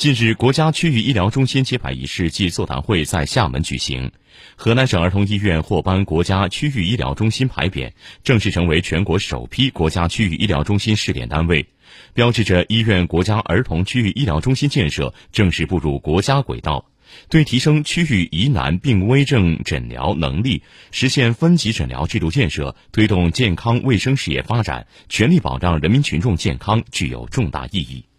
近日国家区域医疗中心揭牌仪式暨座谈会在厦门举行。河南省儿童医院获颁国家区域医疗中心牌匾正式成为全国首批国家区域医疗中心试点单位。标志着医院国家儿童区域医疗中心建设正式步入国家轨道。对提升区域疑难病危症诊疗能力实现分级诊疗制度建设推动健康卫生事业发展全力保障人民群众健康具有重大意义。